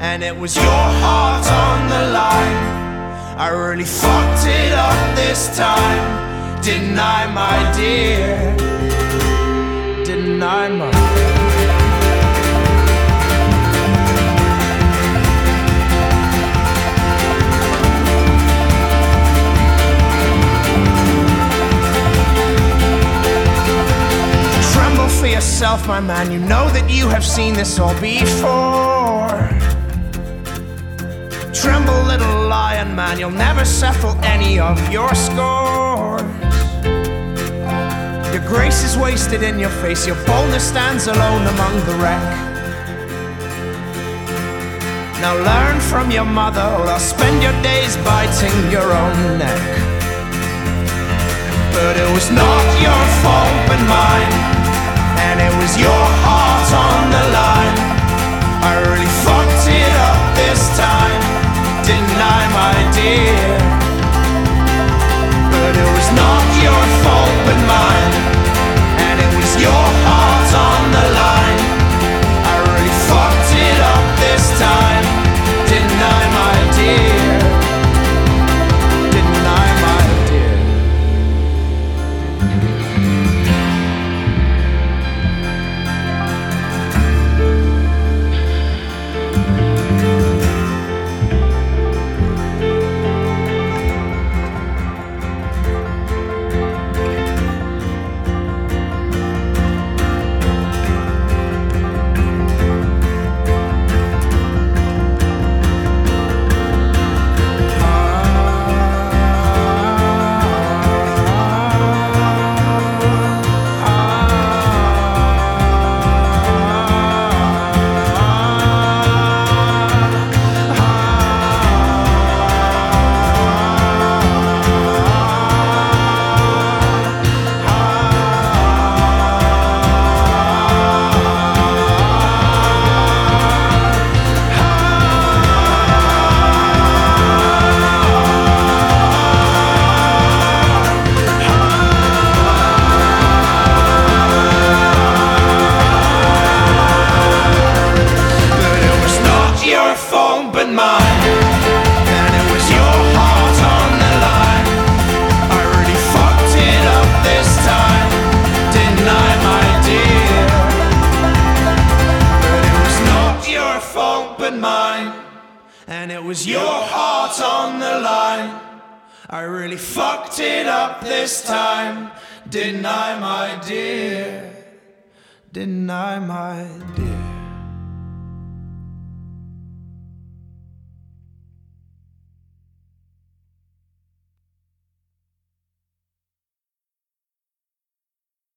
and it was your heart on the line. I really fucked it up this time, didn't I, my dear? Didn't I, my Tremble for yourself, my man. You know that you have seen this all before. Tremble, little lion man. You'll never settle any of your scores. Your grace is wasted in your face. Your boldness stands alone among the wreck. Now learn from your mother, or else spend your days biting your own neck. But it was not your fault but mine And it was your heart fault mine. And it was your heart on the line. I really fucked it up this time. Didn't I my dear? But it was not your fault but mine. And it was your heart on the line. I really fucked it up this time. Didn't I my dear? Didn't I my dear